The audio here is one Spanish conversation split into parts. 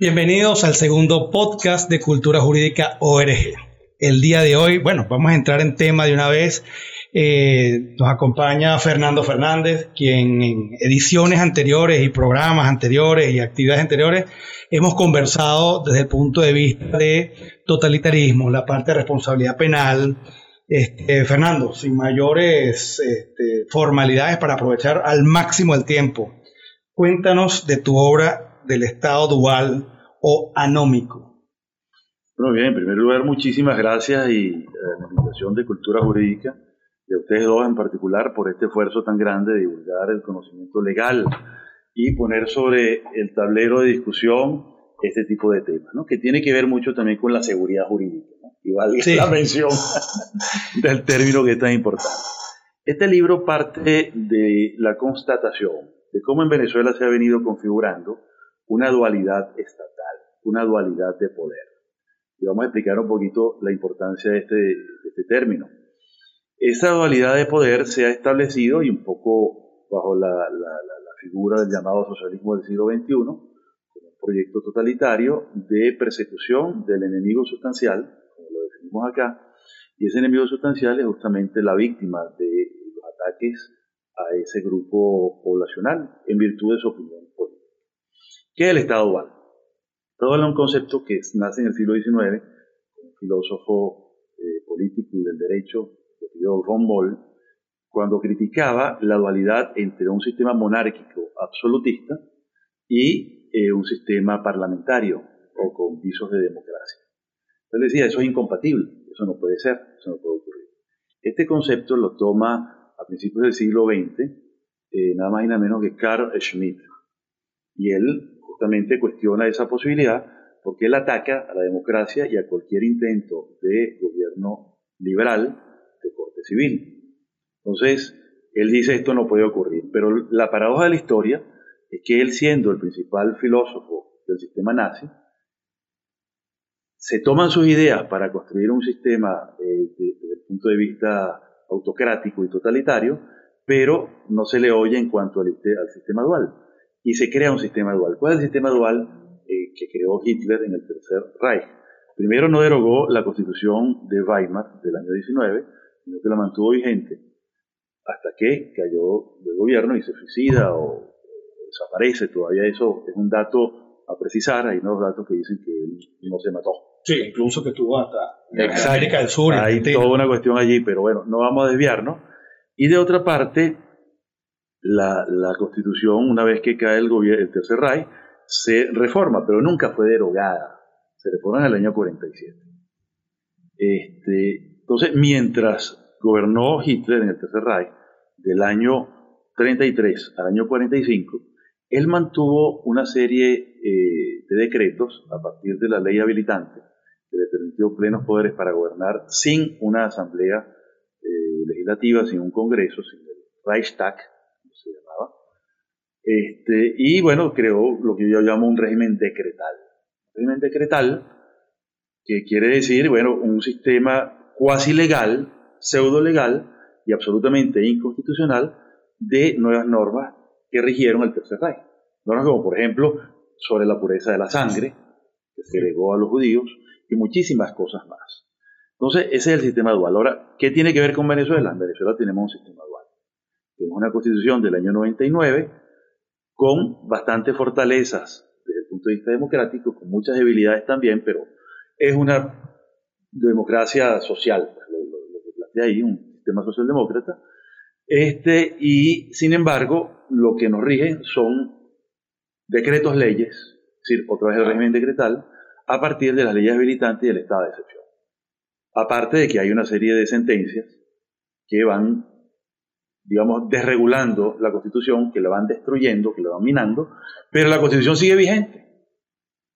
Bienvenidos al segundo podcast de Cultura Jurídica ORG. El día de hoy, bueno, vamos a entrar en tema de una vez. Eh, nos acompaña Fernando Fernández, quien en ediciones anteriores y programas anteriores y actividades anteriores hemos conversado desde el punto de vista de totalitarismo, la parte de responsabilidad penal. Este, Fernando, sin mayores este, formalidades para aprovechar al máximo el tiempo, cuéntanos de tu obra del Estado dual o anómico? Bueno, bien, en primer lugar, muchísimas gracias y eh, la invitación de Cultura Jurídica, de ustedes dos en particular, por este esfuerzo tan grande de divulgar el conocimiento legal y poner sobre el tablero de discusión este tipo de temas, ¿no? que tiene que ver mucho también con la seguridad jurídica, ¿no? y vale la mención del término que es tan importante. Este libro parte de la constatación de cómo en Venezuela se ha venido configurando una dualidad estatal, una dualidad de poder. Y vamos a explicar un poquito la importancia de este, este término. Esa dualidad de poder se ha establecido y un poco bajo la, figura del llamado socialismo del siglo XXI, como un proyecto totalitario de persecución del enemigo sustancial, como lo definimos acá, y ese enemigo sustancial es justamente la víctima de los ataques a ese grupo poblacional en virtud de su opinión ¿Qué es el Estado dual? Estado dual es un concepto que nace en el siglo XIX, un filósofo eh, político y del derecho, von Boll, cuando criticaba la dualidad entre un sistema monárquico absolutista y eh, un sistema parlamentario o con visos de democracia. Entonces decía, eso es incompatible, eso no puede ser, eso no puede ocurrir. Este concepto lo toma a principios del siglo XX, eh, nada más y nada menos que Carl Schmitt, y él justamente cuestiona esa posibilidad porque él ataca a la democracia y a cualquier intento de gobierno liberal de corte civil. Entonces, él dice esto no puede ocurrir, pero la paradoja de la historia es que él siendo el principal filósofo del sistema nazi, se toman sus ideas para construir un sistema eh, desde el punto de vista autocrático y totalitario, pero no se le oye en cuanto al sistema dual y se crea un sistema dual. ¿Cuál es el sistema dual eh, que creó Hitler en el Tercer Reich? Primero no derogó la constitución de Weimar del año 19, sino que la mantuvo vigente hasta que cayó del gobierno y se suicida o, desaparece. Todavía eso es un dato a precisar. Hay unos datos que dicen que él no se mató. Sí, incluso que estuvo hasta América del Sur. Hay toda una cuestión allí, pero bueno, no vamos a desviarnos. Y de otra parte, la, constitución, una vez que cae el, Tercer Reich, se reforma, pero nunca fue derogada. Se reforma en el año 47. Este, entonces, mientras gobernó Hitler en el Tercer Reich, del año 33 al año 45, él mantuvo una serie eh, de decretos a partir de la ley habilitante que le permitió plenos poderes para gobernar sin una asamblea eh, legislativa, sin un congreso, sin el Reichstag, este, y bueno, creó lo que yo llamo un régimen decretal. Un régimen decretal que quiere decir, bueno, un sistema cuasi legal, pseudo legal y absolutamente inconstitucional de nuevas normas que rigieron el Tercer Reich. Normas como, por ejemplo, sobre la pureza de la sangre, que se agregó a los judíos, y muchísimas cosas más. Entonces, ese es el sistema dual. Ahora, ¿qué tiene que ver con Venezuela? En Venezuela tenemos un sistema dual. Tenemos una constitución del año 99 con bastantes fortalezas desde el punto de vista democrático, con muchas debilidades también, pero es una democracia social, pues, lo, que plantea ahí, un sistema socialdemócrata. Este, y sin embargo, lo que nos rige son decretos leyes, es decir, otra vez el régimen decretal, a partir de las leyes habilitantes y del estado de excepción. Aparte de que hay una serie de sentencias que van digamos, desregulando la Constitución, que la van destruyendo, que la van minando, pero la Constitución sigue vigente.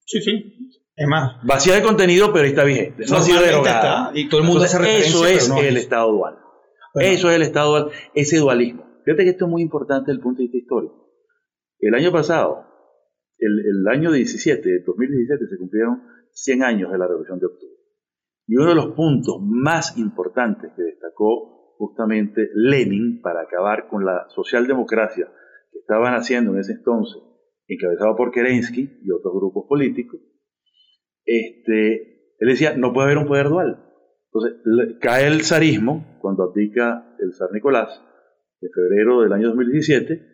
Sí, sí. Es más. Vacía de contenido, pero está vigente. No ha sido derogada. y todo el mundo Eso es el Estado dual. Eso es el Estado dual, ese dualismo. Fíjate que esto es muy importante desde el punto de vista histórico. El año pasado, el, el año 17, 2017, se cumplieron 100 años de la Revolución de Octubre. Y uno de los puntos más importantes que destacó justamente Lenin para acabar con la socialdemocracia que estaban haciendo en ese entonces encabezado por Kerensky y otros grupos políticos, este, él decía, no puede haber un poder dual. Entonces, cae el zarismo cuando abdica el zar Nicolás en febrero del año 2017,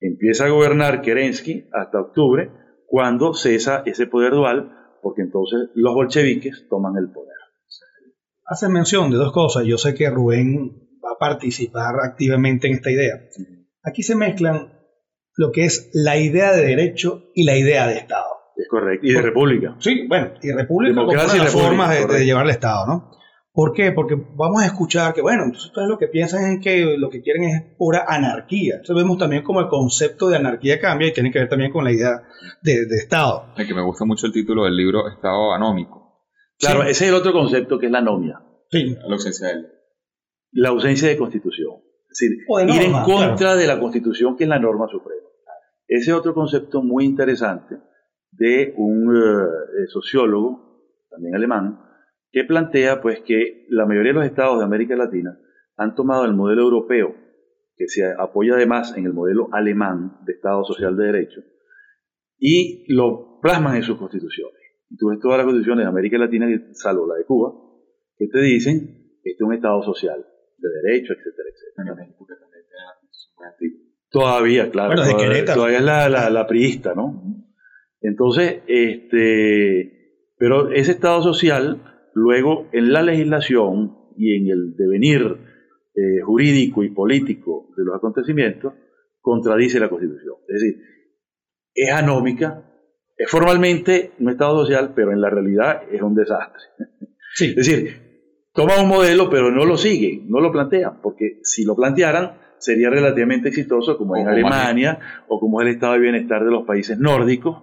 empieza a gobernar Kerensky hasta octubre, cuando cesa ese poder dual, porque entonces los bolcheviques toman el poder. Hace mención de dos cosas. Yo sé que Rubén va a participar activamente en esta idea. Aquí se mezclan lo que es la idea de derecho y la idea de Estado. Es correcto. Y de república. Sí, bueno, y república como una de las formas de, de, llevar el Estado, ¿no? ¿Por qué? Porque vamos a escuchar que, bueno, entonces ustedes lo que piensan es que lo que quieren es pura anarquía. Entonces vemos también como el concepto de anarquía cambia y tiene que ver también con la idea de, Estado. Es que me gusta mucho el título del libro Estado anómico. Claro, ese es el otro concepto que es la anomia. Sí. La ausencia de La ausencia de constitución. Es decir, ir en contra de la constitución que es la norma suprema. Ese es otro concepto muy interesante de un eh, sociólogo, también alemán, que plantea pues que la mayoría de los estados de América Latina han tomado el modelo europeo, que se apoya además en el modelo alemán de Estado Social de Derecho, y lo plasman en sus constituciones. Y tú ves todas las constituciones de América Latina, salvo la de Cuba, que te dicen que este es un Estado social, de derecho, etcétera, etcétera. Todavía, claro. todavía, es la, la, la priista, ¿no? Entonces, este, pero ese Estado social luego en la legislación y en el devenir eh, jurídico y político de los acontecimientos, contradice la Constitución. Es decir, es anómica, formalmente un Estado social, pero en la realidad es un desastre. Es decir, toma un modelo, pero no lo sigue, no lo plantea, porque si lo plantearan, sería relativamente exitoso, como en Alemania o como es el estado de bienestar de los países nórdicos,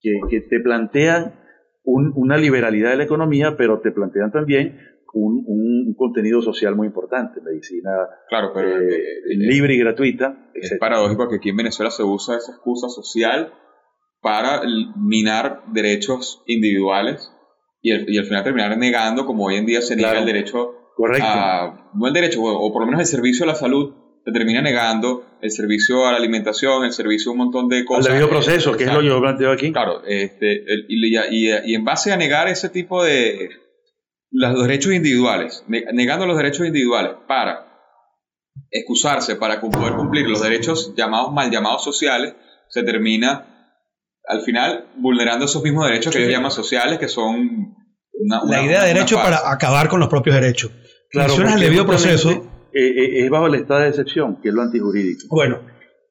que, que te plantean una liberalidad de la economía, pero te plantean también un, contenido social muy importante, medicina claro, pero, eh, eh, eh, libre y gratuita. Es paradójico que aquí en Venezuela se usa esa excusa social para minar derechos individuales y, al final terminar negando, como hoy en día se niega el derecho Correcto. no el derecho, o por lo menos el servicio a la salud se termina negando el servicio a la alimentación, el servicio a un montón de cosas. Al debido proceso, que es lo que yo planteo aquí. Claro, este, y, y, en base a negar ese tipo de los derechos individuales, negando los derechos individuales para excusarse, para poder cumplir los derechos llamados mal llamados sociales, se termina al final vulnerando esos mismos derechos que ellos llaman sociales, que son la idea de derecho para acabar con los propios derechos. Claro, Mencionas el debido proceso eh, eh, es bajo el estado de excepción, que es lo antijurídico. Bueno,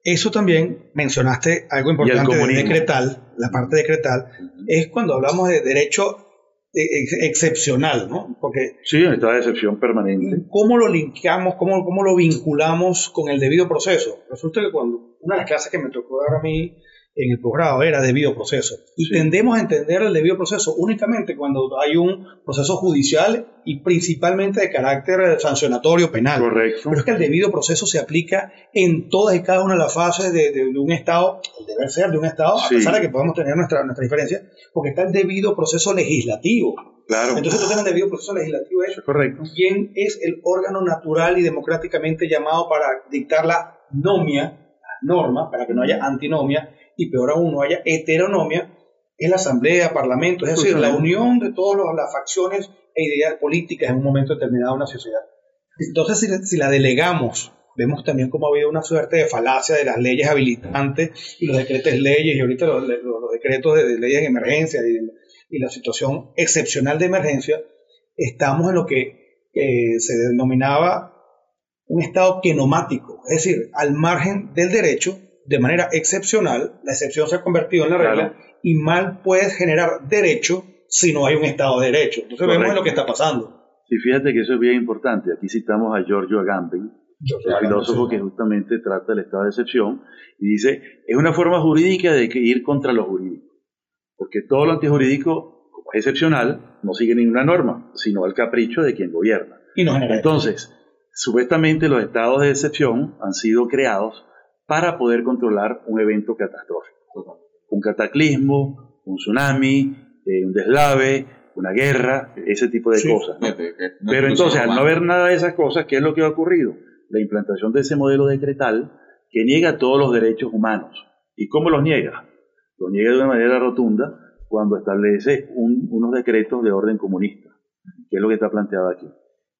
eso también mencionaste algo importante de decretal, la parte decretal, es cuando hablamos de derecho excepcional, ¿no? Porque sí, en estado de excepción permanente. ¿Cómo lo linkamos, cómo, cómo lo vinculamos con el debido proceso? Resulta que cuando una de las clases que me tocó dar a mí en el posgrado era debido proceso. Y tendemos a entender el debido proceso únicamente cuando hay un proceso judicial y principalmente de carácter sancionatorio penal. Correcto. Pero es que el debido proceso se aplica en todas y cada una de las fases de, un Estado, el deber ser de un Estado, a pesar de que podemos tener nuestra, nuestra diferencia, porque está el debido proceso legislativo. Claro. Entonces tú tienes el debido proceso legislativo. Es correcto. ¿Quién es el órgano natural y democráticamente llamado para dictar la nomia, la norma, para que no haya antinomia? Y peor aún no haya heteronomia, es la asamblea, parlamento, es decir, la unión de todas las facciones e ideas políticas en un momento determinado de una sociedad. Entonces, si, la delegamos, vemos también cómo ha habido una suerte de falacia de las leyes habilitantes y los decretos leyes, y ahorita los, decretos de, leyes de emergencia y, la situación excepcional de emergencia, estamos en lo que eh, se denominaba un estado quenomático, es decir, al margen del derecho, de manera excepcional, la excepción se ha convertido en la regla y mal puedes generar derecho si no hay un Estado de Derecho. Entonces vemos lo que está pasando. Sí, fíjate que eso es bien importante. Aquí citamos a Giorgio Agamben, el filósofo que justamente trata el estado de excepción y dice, es una forma jurídica de ir contra lo jurídico. Porque todo lo antijurídico, como es excepcional, no sigue ninguna norma, sino al capricho de quien gobierna. Y no Entonces, supuestamente los estados de excepción han sido creados para poder controlar un evento catastrófico. Un cataclismo, un tsunami, eh, un deslave, una guerra, ese tipo de cosas. Pero entonces, al no haber nada de esas cosas, ¿qué es lo que ha ocurrido? La implantación de ese modelo decretal que niega todos los derechos humanos. ¿Y cómo los niega? Los niega de una manera rotunda cuando establece unos decretos de orden comunista, que es lo que está planteado aquí.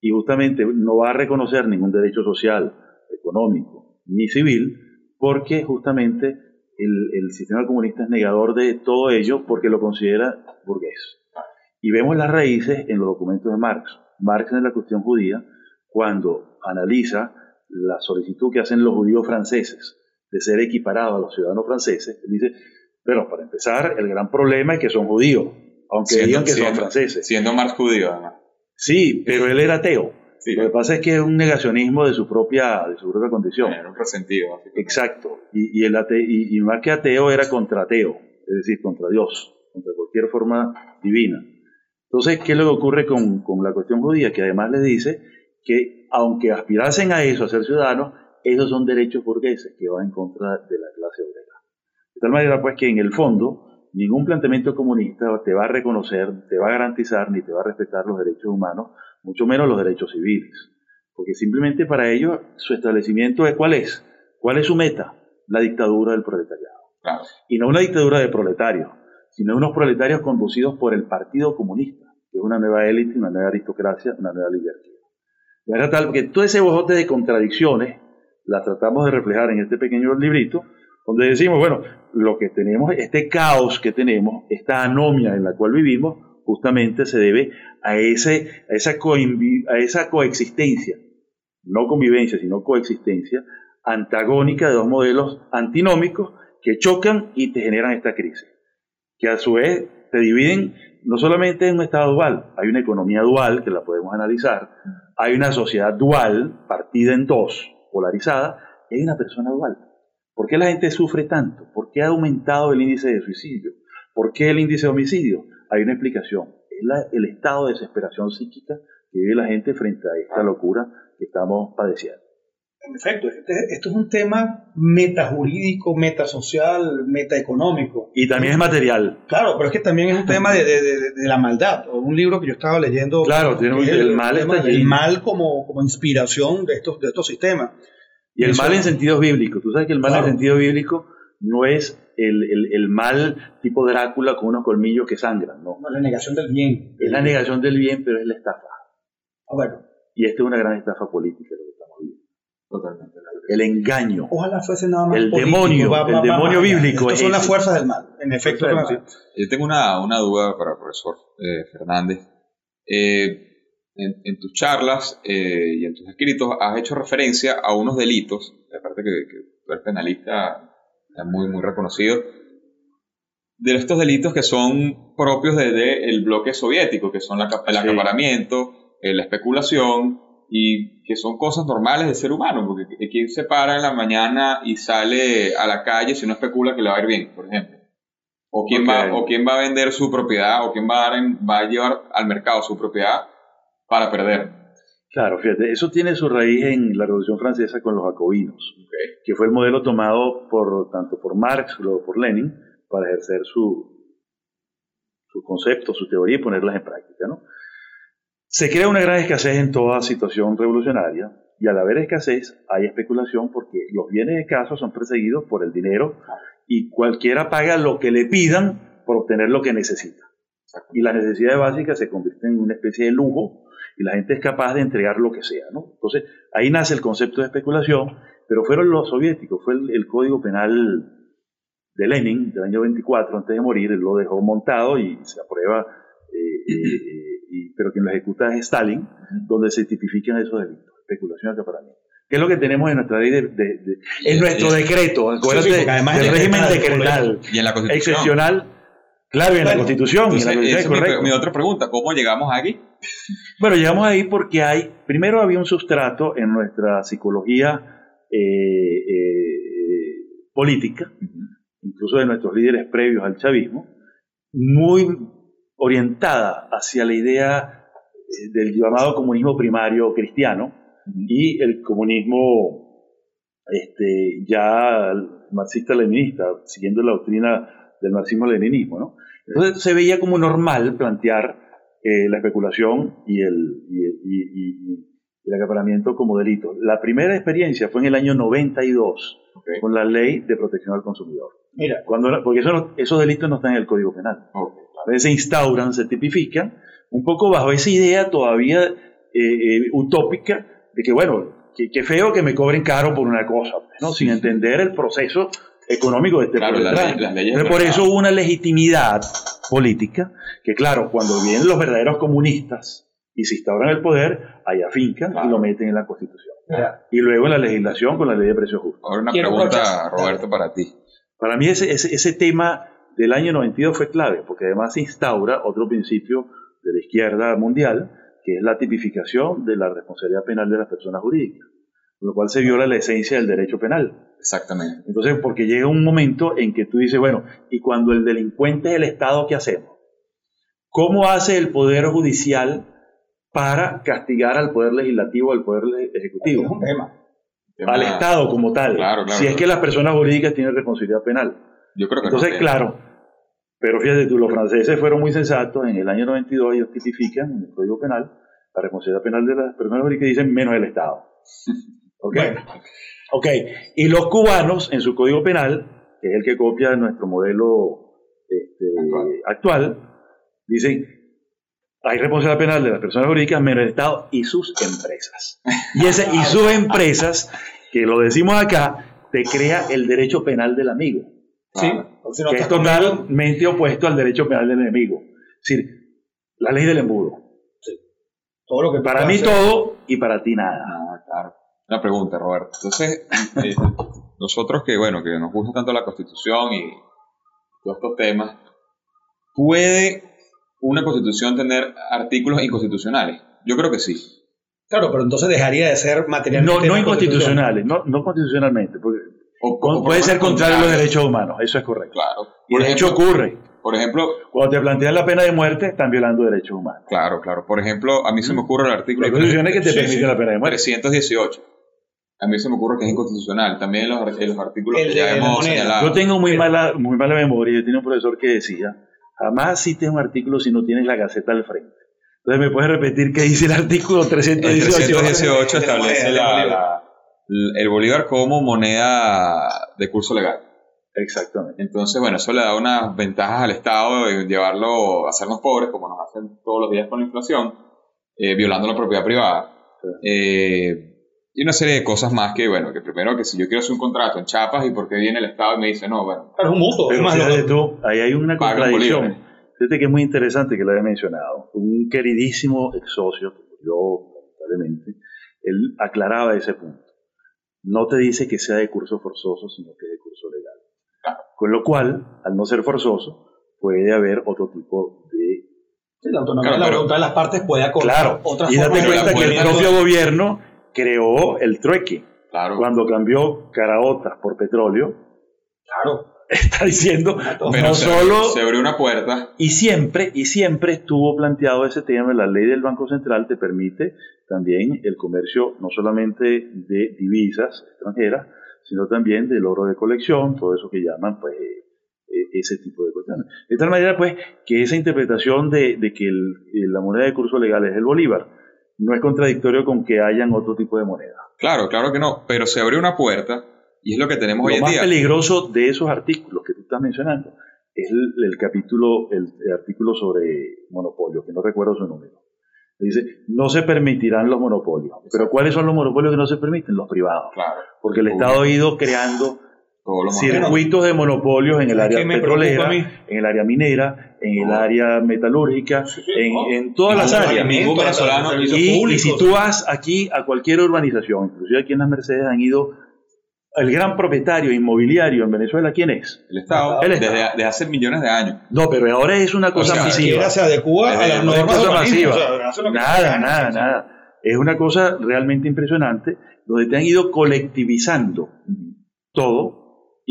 Y justamente no va a reconocer ningún derecho social, económico ni civil, porque justamente el, el sistema comunista es negador de todo ello porque lo considera burgués. Y vemos las raíces en los documentos de Marx. Marx en la cuestión judía, cuando analiza la solicitud que hacen los judíos franceses de ser equiparados a los ciudadanos franceses, dice, pero para empezar, el gran problema es que son judíos, aunque digan que son franceses. Siendo Marx judío, además. Sí, pero él era ateo. Lo que pasa es que es un negacionismo de su propia, de su propia condición. Era un resentido. Exacto. Y, el y, y más que ateo era contra ateo, es decir, contra Dios, contra cualquier forma divina. Entonces, ¿qué es lo que ocurre con, con la cuestión judía? Que además le dice que aunque aspirasen a eso, a ser ciudadanos, esos son derechos burgueses que van en contra de la clase obrera. De tal manera, pues, que en el fondo, ningún planteamiento comunista te va a reconocer, te va a garantizar, ni te va a respetar los derechos humanos, mucho menos los derechos civiles. Porque simplemente para ellos su establecimiento es cuál es, cuál es su meta, la dictadura del proletariado. Y no una dictadura de proletarios, sino unos proletarios conducidos por el Partido Comunista, que es una nueva élite, una nueva aristocracia, una nueva oligarquía. De manera tal que todo ese bojote de contradicciones las tratamos de reflejar en este pequeño librito, donde decimos, bueno, lo que tenemos, este caos que tenemos, esta anomia en la cual vivimos, justamente se debe a, ese, a, esa, a esa coexistencia, no convivencia, sino coexistencia antagónica de dos modelos antinómicos que chocan y te generan esta crisis que a su vez se dividen no solamente en un estado dual, hay una economía dual que la podemos analizar, hay una sociedad dual partida en dos, polarizada, y hay una persona dual. ¿Por qué la gente sufre tanto? ¿Por qué ha aumentado el índice de suicidio? ¿Por qué el índice de homicidio? Hay una explicación. Es el estado de desesperación psíquica que vive la gente frente a esta locura que estamos padeciendo. En efecto, este, esto es un tema metajurídico, metasocial, metaeconómico. Y también es material. Claro, pero es que también es un tema de, la maldad. Un libro que yo estaba leyendo. Claro, tiene el, el, mal El mal como, como inspiración de estos, de estos sistemas. Y el mal en sentido bíblico. Tú sabes que el mal en sentido bíblico no es el, el, mal tipo Drácula con unos colmillos que sangran, ¿no? no la negación del bien. Es la negación del bien, pero es la estafa. Ah, bueno. Y esta es una gran estafa política. Totalmente. El engaño. Ojalá fuese nada más. El demonio, el demonio bíblico. Estas son las fuerzas del mal, en efecto. Yo tengo una, una, duda para el profesor eh, Fernández. Eh, en, tus charlas eh, y en tus escritos has hecho referencia a unos delitos, aparte que, que tú eres penalista muy, muy reconocido, de estos delitos que son propios del de, bloque soviético, que son la, el acaparamiento, la especulación, y que son cosas normales de ser humano, porque quien se para en la mañana y sale a la calle si no especula que le va a ir bien, por ejemplo. O quién, va, o quién va a vender su propiedad, o quién va a, dar va a llevar al mercado su propiedad para perder. Claro, fíjate, eso tiene su raíz en la Revolución Francesa con los jacobinos, que fue el modelo tomado por tanto por Marx como por Lenin para ejercer su, su concepto, su teoría y ponerlas en práctica. ¿no? Se crea una gran escasez en toda situación revolucionaria y al haber escasez hay especulación porque los bienes escasos son perseguidos por el dinero y cualquiera paga lo que le pidan por obtener lo que necesita. Y las necesidades básicas se convierten en una especie de lujo y la gente es capaz de entregar lo que sea. ¿no? Entonces ahí nace el concepto de especulación, pero fueron los soviéticos, fue el, código penal de Lenin del año 24, antes de morir, él lo dejó montado y se aprueba. Eh, eh, pero quien lo ejecuta es Stalin, donde se tipifican esos delitos, especulación y acaparamiento. ¿Qué es lo que tenemos en nuestra ley de, en nuestro decreto, acuérdate, del régimen decretal, y en la constitución. excepcional, claro, y en la constitución. mi, otra pregunta, ¿cómo llegamos aquí? Bueno, llegamos ahí porque hay, primero había un sustrato en nuestra psicología eh, eh, política, incluso de nuestros líderes previos al chavismo, muy orientada hacia la idea eh, del llamado comunismo primario cristiano y el comunismo este, ya marxista-leninista, siguiendo la doctrina del marxismo-leninismo. ¿no? Entonces se veía como normal plantear eh, la especulación y el, y, el acaparamiento como delito. La primera experiencia fue en el año 92 con la ley de protección al consumidor. Mira. Cuando, porque esos delitos no están en el Código Penal. A veces se instauran, se tipifican, un poco bajo esa idea todavía eh, eh, utópica de que, bueno, qué feo que me cobren caro por una cosa, ¿no? sin entender el proceso económico de este claro, por eso hubo una legitimidad política que, claro, cuando vienen los verdaderos comunistas y se instauran el poder, ahí afincan y lo meten en la Constitución. Y luego en la legislación con la ley de precios justos. Ahora una pregunta, Roberto, para ti. Para mí ese, ese, ese tema del año 92 fue clave, porque además se instaura otro principio de la izquierda mundial, que es la tipificación de la responsabilidad penal de las personas jurídicas, con lo cual se viola la esencia del derecho penal. Exactamente. Entonces, porque llega un momento en que tú dices, bueno, y cuando el delincuente es el Estado, ¿qué hacemos? ¿Cómo hace el Poder Judicial para castigar al Poder Legislativo, al Poder Ejecutivo? Es un tema. Al Estado como tal. Claro, si es que las personas jurídicas tienen responsabilidad penal. Yo creo que Entonces, claro, pero fíjate tú, los franceses fueron muy sensatos. En el año 92 ellos tipifican en el Código Penal la responsabilidad penal de las personas jurídicas y dicen menos el Estado. ¿Ok? Ok, y los cubanos en su código penal, que es el que copia nuestro modelo este, actual. dicen, hay responsabilidad penal de las personas jurídicas menos el Estado y sus empresas. Y, ese, y sus empresas, que lo decimos acá, te crea el derecho penal del amigo. Sí, que es totalmente opuesto al derecho penal del enemigo. Es decir, la ley del embudo. Sí. Todo lo que para mí todo y para ti nada. Una pregunta, Roberto. Entonces, eh, nosotros que, bueno, que nos gusta tanto la Constitución y todos estos temas, ¿puede una Constitución tener artículos inconstitucionales? Yo creo que sí. Claro, pero entonces dejaría de ser materialmente... No, no inconstitucionales, no, no constitucionalmente, porque puede ser contrario a los derechos humanos, eso es correcto. Claro. Y de hecho ocurre. Por ejemplo, cuando te plantean la pena de muerte, están violando derechos humanos. Claro, claro. Por ejemplo, a mí se me ocurre el artículo. Hay constituciones que te permiten la pena de muerte. 318 a mí se me ocurre que es inconstitucional. También los, los artículos que ya hemos señalado. Yo tengo muy mala, muy mala memoria. Yo tenía un profesor que decía, jamás cites un artículo si no tienes la gaceta al frente. Entonces, ¿me puedes repetir qué dice el artículo 318? El 318 establece el Bolívar como moneda de curso legal. Exactamente. Entonces, bueno, eso le da unas ventajas al Estado de llevarlo a hacernos pobres, como nos hacen todos los días con la inflación, eh, violando la propiedad privada. Eh, y una serie de cosas más que, bueno, que primero que si yo quiero hacer un contrato en Chapas y porque viene el Estado y me dice, no, bueno. Pero es un mutuo. Pero fíjate tú, ahí hay una contradicción. Fíjate que es muy interesante que lo haya mencionado. Un queridísimo ex socio, murió lamentablemente, él aclaraba ese punto. No te dice que sea de curso forzoso, sino que es de curso legal. Con lo cual, al no ser forzoso, puede haber otro tipo de la autonomía la voluntad de las partes puede acordar claro, otras y date cuenta que el propio gobierno creó el trueque. Claro. Cuando cambió caraotas por petróleo. Claro. Está diciendo, no solo... Se abrió una puerta. Y siempre, y siempre estuvo planteado ese tema. La ley del Banco Central te permite también el comercio no solamente de divisas extranjeras, sino también del oro de colección, todo eso que llaman, pues, e, ese tipo de cuestiones. De tal manera, pues, que esa interpretación de, que la moneda de curso legal es el bolívar, no es contradictorio con que hayan otro tipo de moneda. Claro, claro que no, pero se abrió una puerta y es lo que tenemos hoy en día. Lo más peligroso de esos artículos que tú estás mencionando es el, capítulo, el, artículo sobre monopolio, que no recuerdo su número. Dice, no se permitirán los monopolios. Pero ¿cuáles son los monopolios que no se permiten? Los privados. Claro. Porque el Estado ha ido creando circuitos de monopolios en el área petrolera, en el área minera, en el área metalúrgica, en, todas las áreas. Y, si tú vas aquí a cualquier urbanización, inclusive aquí en las Mercedes han ido, el gran propietario inmobiliario en Venezuela, ¿quién es? El Estado. Desde, hace millones de años. No, pero ahora es una cosa masiva. se adecua a las normas masiva. nada, nada, nada. Es una cosa realmente impresionante donde te han ido colectivizando todo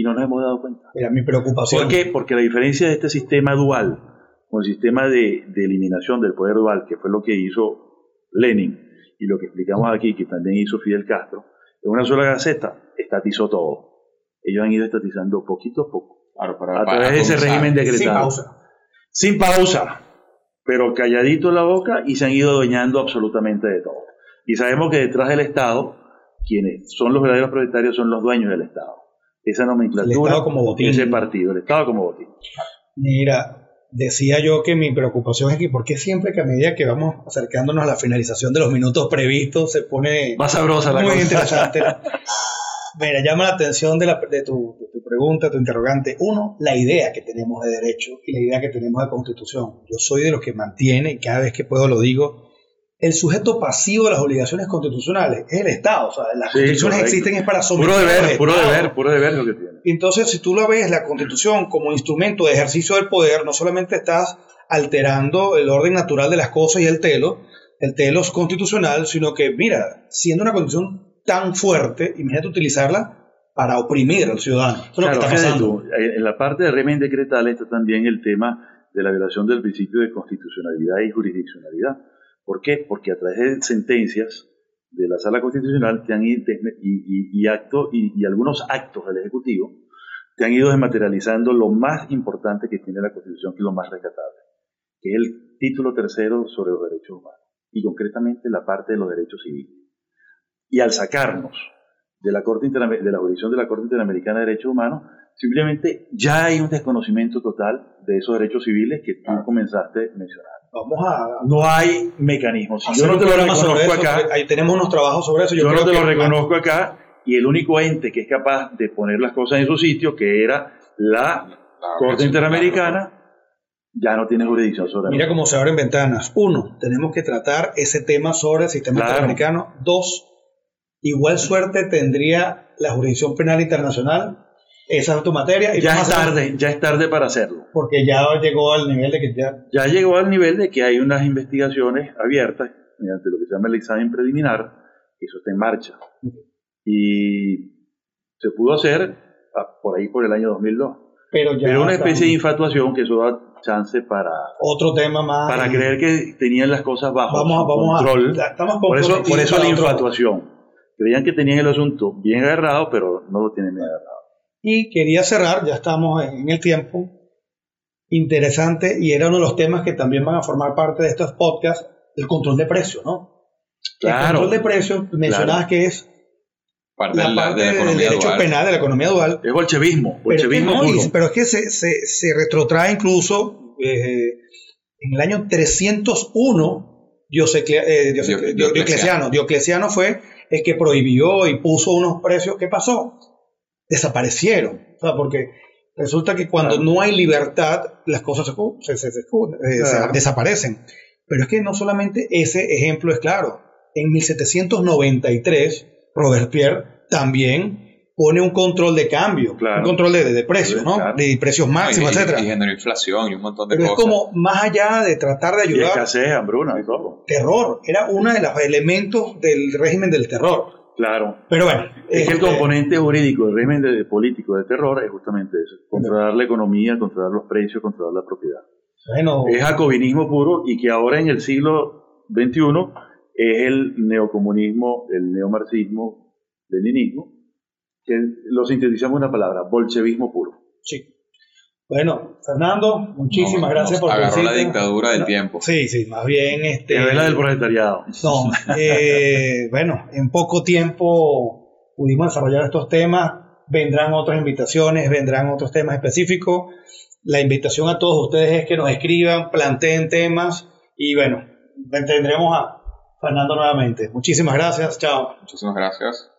y no nos hemos dado cuenta. Era mi preocupación. ¿Por qué? Porque la diferencia de este sistema dual con el sistema de, eliminación del poder dual, que fue lo que hizo Lenin y lo que explicamos aquí, que también hizo Fidel Castro, en una sola gaceta estatizó todo. Ellos han ido estatizando poquito a poco. a través de ese régimen decretado. Sin pausa. Sin pausa, pero calladito la boca y se han ido adueñando absolutamente de todo. Y sabemos que detrás del Estado, quienes son los verdaderos propietarios son los dueños del Estado esa nomenclatura como botín. ese partido, el Estado como botín. Mira, decía yo que mi preocupación es que por qué siempre que a medida que vamos acercándonos a la finalización de los minutos previstos se pone más sabrosa la muy cosa. interesante. Mira, llama la atención de, la, de, tu, de, tu, pregunta, tu interrogante. Uno, la idea que tenemos de derecho y la idea que tenemos de constitución. Yo soy de los que mantiene, y cada vez que puedo lo digo, el sujeto pasivo de las obligaciones constitucionales es el Estado. O sea, las sí, constituciones correcto. existen es para someter Puro deber, puro deber, puro deber lo que tiene. Entonces, si tú lo ves, la constitución como instrumento de ejercicio del poder, no solamente estás alterando el orden natural de las cosas y el telo, el telos constitucional, sino que, mira, siendo una constitución tan fuerte, imagínate utilizarla para oprimir al ciudadano. Eso claro, es lo que está pasando. Tú, en la parte de régimen decretal está también el tema de la violación del principio de constitucionalidad y jurisdiccionalidad. ¿Por qué? Porque a través de sentencias de la Sala Constitucional te han ido, y, y, y, acto, y, y, algunos actos del Ejecutivo te han ido desmaterializando lo más importante que tiene la Constitución, que es lo más rescatable, que es el título tercero sobre los derechos humanos, y concretamente la parte de los derechos civiles. Y al sacarnos de la, Corte de la jurisdicción de la Corte Interamericana de Derechos Humanos, simplemente ya hay un desconocimiento total de esos derechos civiles que tú comenzaste a mencionar. Vamos a. No hay mecanismos. Si yo no te lo reconozco acá. Ahí tenemos unos trabajos sobre eso. Yo, yo no te lo reconozco acá. Y el único ente que es capaz de poner las cosas en su sitio, que era la, la Corte Interamericana, ya no tiene jurisdicción sobre Mira cómo se abren ventanas. Uno, tenemos que tratar ese tema sobre el sistema claro. interamericano. Dos, igual suerte tendría la jurisdicción penal internacional. Esa es tu materia. Y ya es tarde, ya es tarde para hacerlo. Porque ya llegó al nivel de que ya... Ya llegó al nivel de que hay unas investigaciones abiertas mediante lo que se llama el examen preliminar, y eso está en marcha. Y se pudo hacer por ahí por el año 2002. Pero, ya Pero una especie de infatuación que eso da chance para otro tema más para creer que tenían las cosas bajo vamos, vamos control. A, estamos por eso, por eso la infatuación. Creían que tenían el asunto bien agarrado, pero no lo tienen bien agarrado. Y quería cerrar, ya estamos en el tiempo, interesante, y era uno de los temas que también van a formar parte de estos podcasts, el control de precios, ¿no? Claro, el control de precios, mencionabas claro. que es parte la de la, parte de la del derecho dual. penal, de la economía dual. Es bolchevismo, bolchevismo puro. pero es que se, se, se retrotrae incluso eh, en el año 301, Diosecle- eh, Diocleciano. Diocleciano fue el que prohibió y puso unos precios. ¿Qué pasó? Desaparecieron. O sea, porque resulta que cuando Claro. no hay libertad, las cosas se, se- se- se- eh, Claro. desaparecen. Pero es que no solamente ese ejemplo es claro. En 1793, Robespierre también pone un control de cambio, Claro. un control de, precios, ¿no? De precios máximos, y, etcétera. y generó inflación y un montón de Pero es cosas. como más allá de tratar de Y ayudar, escasez, hambruna y todo. terror. Era uno de los elementos del régimen del terror. Claro. Pero bueno. Es que el este, componente jurídico del régimen de- político de terror es justamente eso. Controlar la economía, controlar los precios, controlar la propiedad. Bueno, Es jacobinismo puro y que ahora en el siglo XXI es el neocomunismo, el neomarxismo, leninismo, que lo sintetizamos en una palabra, bolchevismo puro. sí. Bueno, Fernando, muchísimas gracias por tu agarró la dictadura del No, tiempo. Sí, sí, más bien este. Es la del proletariado. No, eh, bueno, en poco tiempo pudimos desarrollar estos temas, vendrán otras invitaciones, vendrán otros temas específicos. La invitación a todos ustedes es que nos escriban, planteen temas y bueno, tendremos a Fernando nuevamente. Muchísimas gracias, chao. Muchísimas gracias.